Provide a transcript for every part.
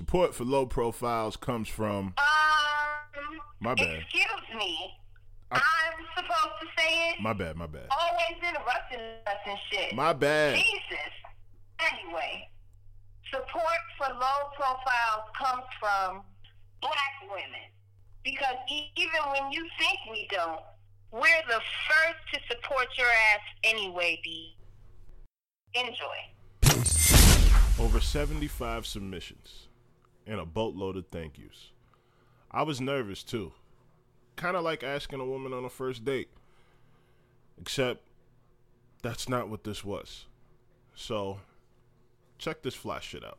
Support for low profiles comes from. Um, My bad. Excuse me. I- I'm supposed to say it. My bad, my bad. Always interrupting us and shit. My bad. Jesus. Anyway, support for low profiles comes from black women. Because e- even when you think we don't, we're the first to support your ass anyway, B. Enjoy. Over 75 submissions and a boatload of thank yous. I was nervous too. Kind of like asking a woman on a first date. Except that's not what this was. So, check this flash shit out.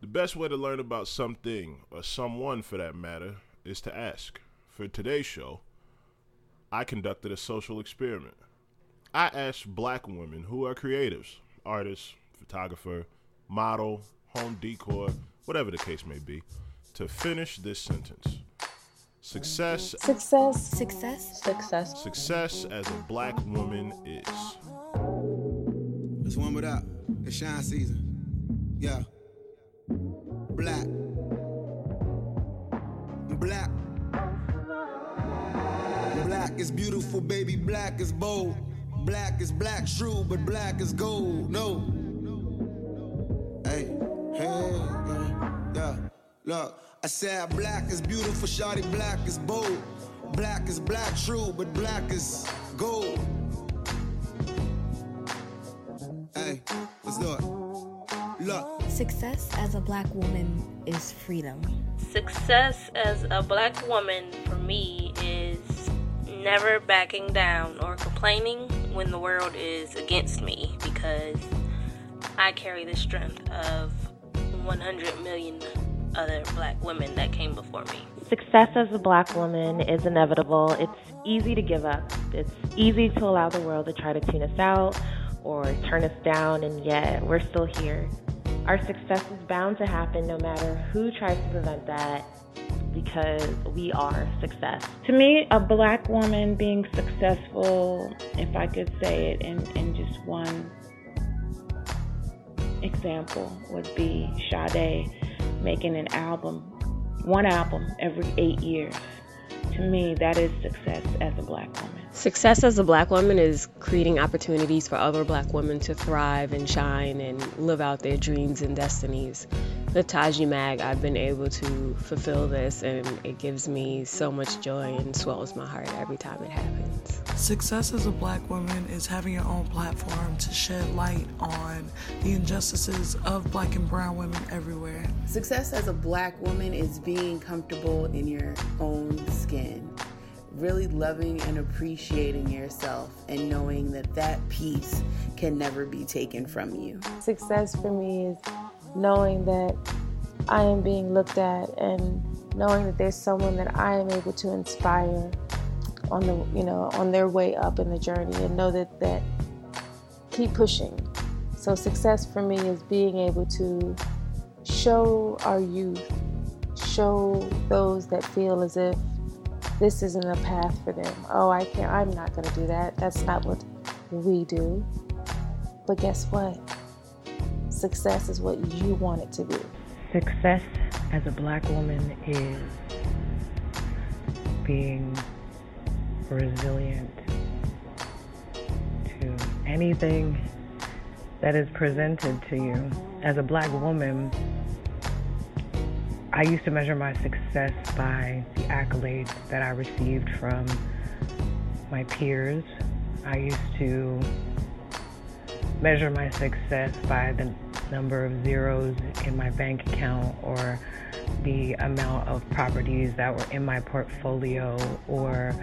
The best way to learn about something, or someone for that matter, is to ask. For today's show, I conducted a social experiment. I asked black women who are creatives, artists, photographer, model, home decor, whatever the case may be, to finish this sentence. Success Success. Success. Success. success as a black woman is. It's one warm it up. It's shine season. Yeah. Black. Black. Black is beautiful, baby. Black is bold. Black is black, true, but black is gold. No. Look, I said black is beautiful, shawty. Black is bold. Black is black, true, but black is gold. Hey, let's do it. Look, Success as a black woman is freedom. Success as a black woman for me is never backing down or complaining when the world is against me because I carry the strength of 100 million other black women that came before me. Success as a black woman is inevitable. It's easy to give up. It's easy to allow the world to try to tune us out or turn us down, and yet we're still here. Our success is bound to happen no matter who tries to prevent that because we are success. To me, a black woman being successful, if I could say it in, in just one example, would be Sade making an album, one album every eight years. To me, that is success as a black woman. Success as a black woman is creating opportunities for other black women to thrive and shine and live out their dreams and destinies. The Taji Mag, I've been able to fulfill this, and it gives me so much joy and swells my heart every time it happens. Success as a black woman is having your own platform to shed light on the injustices of black and brown women everywhere. Success as a black woman is being comfortable in your own skin, really loving and appreciating yourself, and knowing that that peace can never be taken from you. Success for me is knowing that I am being looked at and knowing that there's someone that I am able to inspire on the you know on their way up in the journey and know that that keep pushing. So success for me is being able to show our youth, show those that feel as if this isn't a path for them. Oh, I can't I'm not going to do that. That's not what we do. But guess what? Success is what you want it to be. Success as a black woman is being resilient to anything that is presented to you. As a black woman, I used to measure my success by the accolades that I received from my peers. I used to measure my success by the number of zeros in my bank account or the amount of properties that were in my portfolio or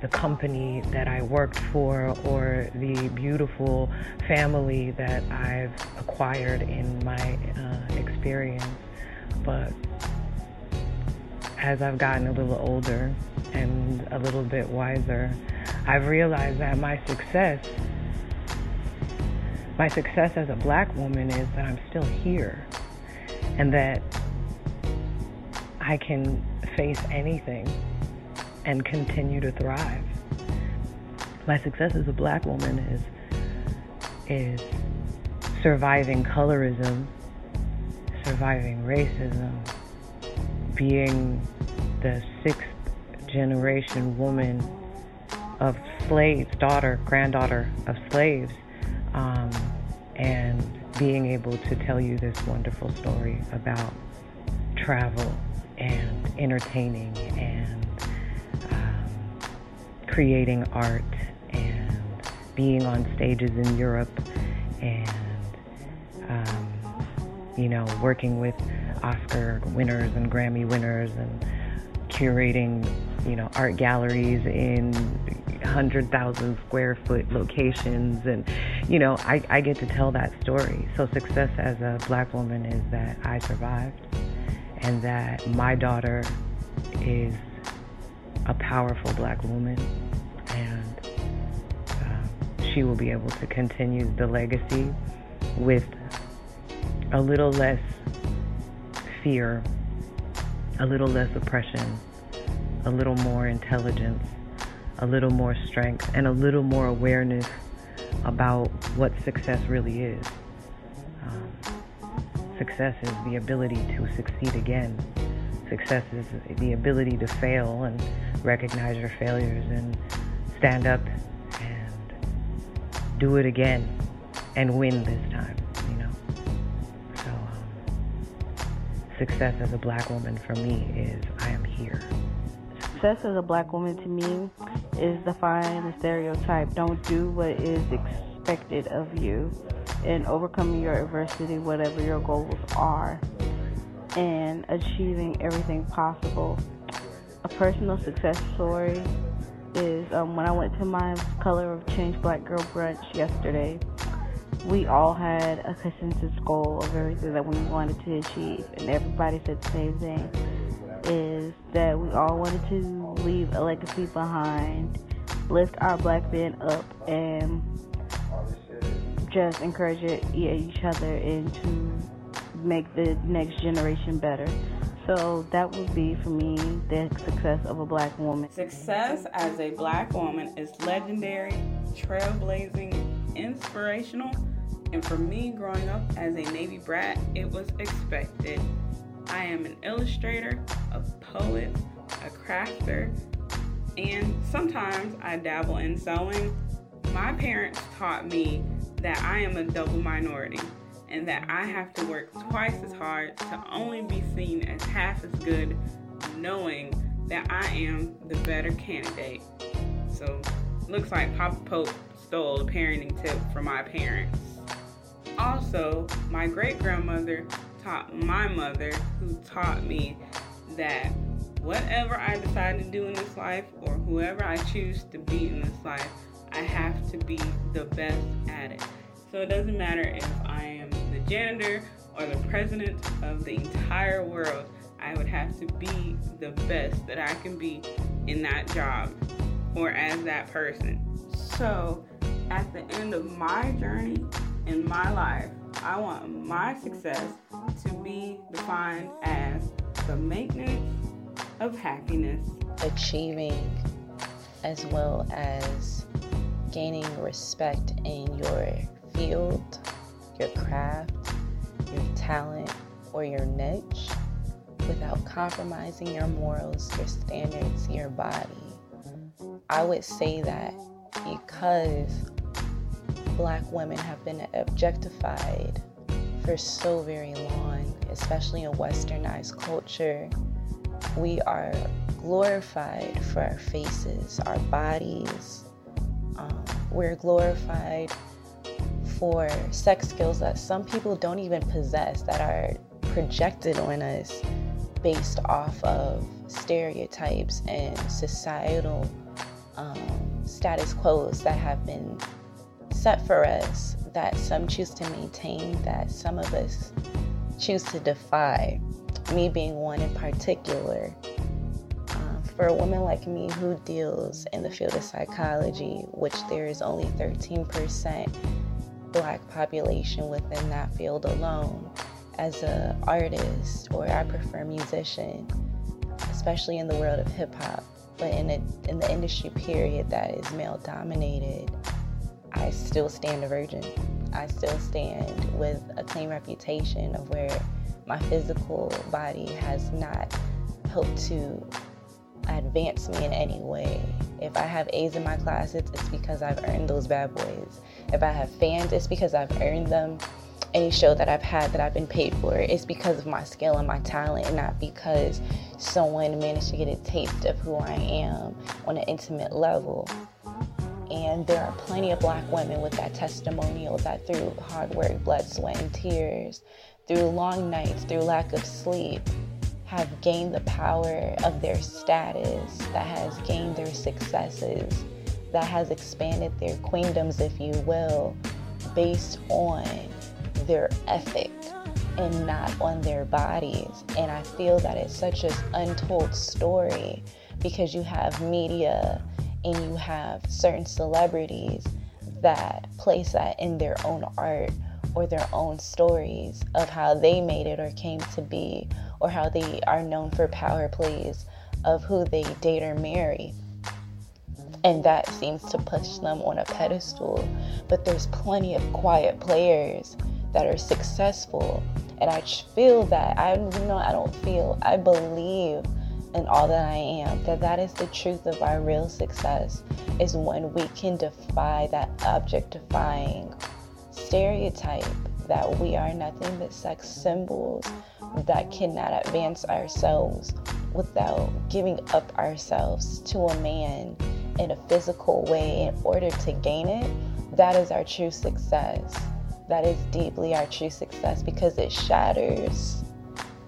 the company that I worked for or the beautiful family that I've acquired in my uh, experience. But as I've gotten a little older and a little bit wiser, I've realized that my success my success as a black woman is that I'm still here and that I can face anything and continue to thrive. My success as a black woman is is surviving colorism, surviving racism, being the sixth generation woman of slaves, daughter, granddaughter of slaves, um, and being able to tell you this wonderful story about travel and entertaining and um, creating art and being on stages in Europe and um, you know working with Oscar winners and Grammy winners and curating you know art galleries in 100,000 square foot locations and you know I, I get to tell that story. So success as a black woman is that I survived and that my daughter is a powerful black woman and uh, she will be able to continue the legacy with a little less fear a little less oppression a little more intelligence a little more strength and a little more awareness about what success really is. Um, success is the ability to succeed again. Success is the ability to fail and recognize your failures and stand up and do it again and win this time, you know. So, um, success as a black woman for me is I am here success as a black woman to me is defying the stereotype. Don't do what is expected of you and overcoming your adversity, whatever your goals are, and achieving everything possible. A personal success story is um, when I went to my Color of Change Black Girl brunch yesterday. We all had a consensus goal of everything that we wanted to achieve, and everybody said the same thing all wanted to leave a legacy behind, lift our black men up, and just encourage each other and to make the next generation better. So that would be for me the success of a black woman. Success as a black woman is legendary, trailblazing, inspirational, and for me growing up as a Navy brat, it was expected. I am an illustrator, a poet, a crafter, and sometimes I dabble in sewing. My parents taught me that I am a double minority and that I have to work twice as hard to only be seen as half as good, knowing that I am the better candidate. So, looks like Papa Pope stole a parenting tip from my parents. Also, my great grandmother taught my mother, who taught me that whatever I decide to do in this life or whoever I choose to be in this life, I have to be the best at it. So it doesn't matter if I am the janitor or the president of the entire world, I would have to be the best that I can be in that job or as that person. So at the end of my journey in my life, I want my success to be defined as the maintenance of happiness, achieving as well as gaining respect in your field, your craft, your talent, or your niche without compromising your morals, your standards, your body. I would say that because black women have been objectified for so very long, especially in westernized culture. We are glorified for our faces, our bodies. Um, we're glorified for sex skills that some people don't even possess, that are projected on us based off of stereotypes and societal um, status quos that have been set for us that some choose to maintain, that some of us choose to defy, me being one in particular. Uh, for a woman like me who deals in the field of psychology, which there is only 13% black population within that field alone, as an artist or I prefer musician, especially in the world of hip hop, but in, a, in the industry period that is male dominated, I still stand a virgin. I still stand with a clean reputation of where my physical body has not helped to advance me in any way. If I have A's in my classes, it's because I've earned those bad boys. If I have fans, it's because I've earned them. Any show that I've had that I've been paid for, it's because of my skill and my talent, and not because someone managed to get a taste of who I am on an intimate level. And there are plenty of black women with that testimonial that through hard work, blood, sweat, and tears, through long nights, through lack of sleep, have gained the power of their status, that has gained their successes, that has expanded their queendoms, if you will, based on their ethic and not on their bodies. And I feel that it's such an untold story because you have media and you have certain celebrities that place that in their own art or their own stories of how they made it or came to be or how they are known for power plays of who they date or marry. And that seems to push them on a pedestal. But there's plenty of quiet players that are successful. And I feel that, I you know, I don't feel, I believe in all that I am, that that is the truth of our real success, is when we can defy that objectifying stereotype that we are nothing but sex symbols that cannot advance ourselves without giving up ourselves to a man in a physical way in order to gain it, that is our true success. That is deeply our true success because it shatters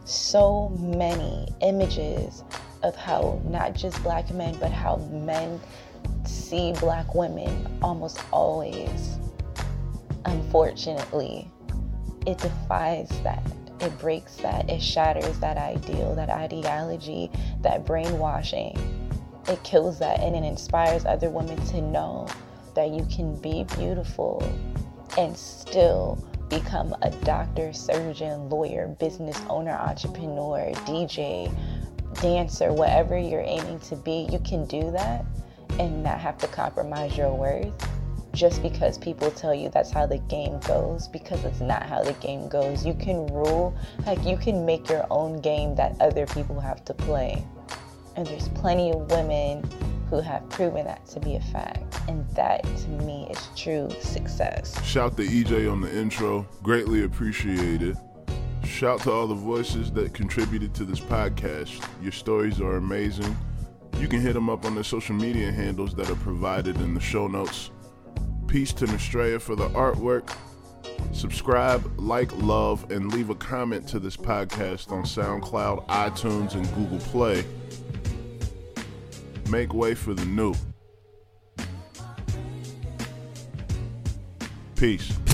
so many images of how not just black men, but how men see black women almost always. Unfortunately, it defies that. It breaks that. It shatters that ideal, that ideology, that brainwashing. It kills that and it inspires other women to know that you can be beautiful and still become a doctor, surgeon, lawyer, business owner, entrepreneur, DJ, dancer, whatever you're aiming to be. You can do that and not have to compromise your worth just because people tell you that's how the game goes because it's not how the game goes. You can rule, like you can make your own game that other people have to play. And there's plenty of women who have proven that to be a fact. And that to me is true success. Shout to EJ on the intro. Greatly appreciated. Shout to all the voices that contributed to this podcast. Your stories are amazing. You can hit them up on their social media handles that are provided in the show notes. Peace to Nastrea for the artwork. Subscribe, like, love, and leave a comment to this podcast on SoundCloud, iTunes, and Google Play. Make way for the new. Peace.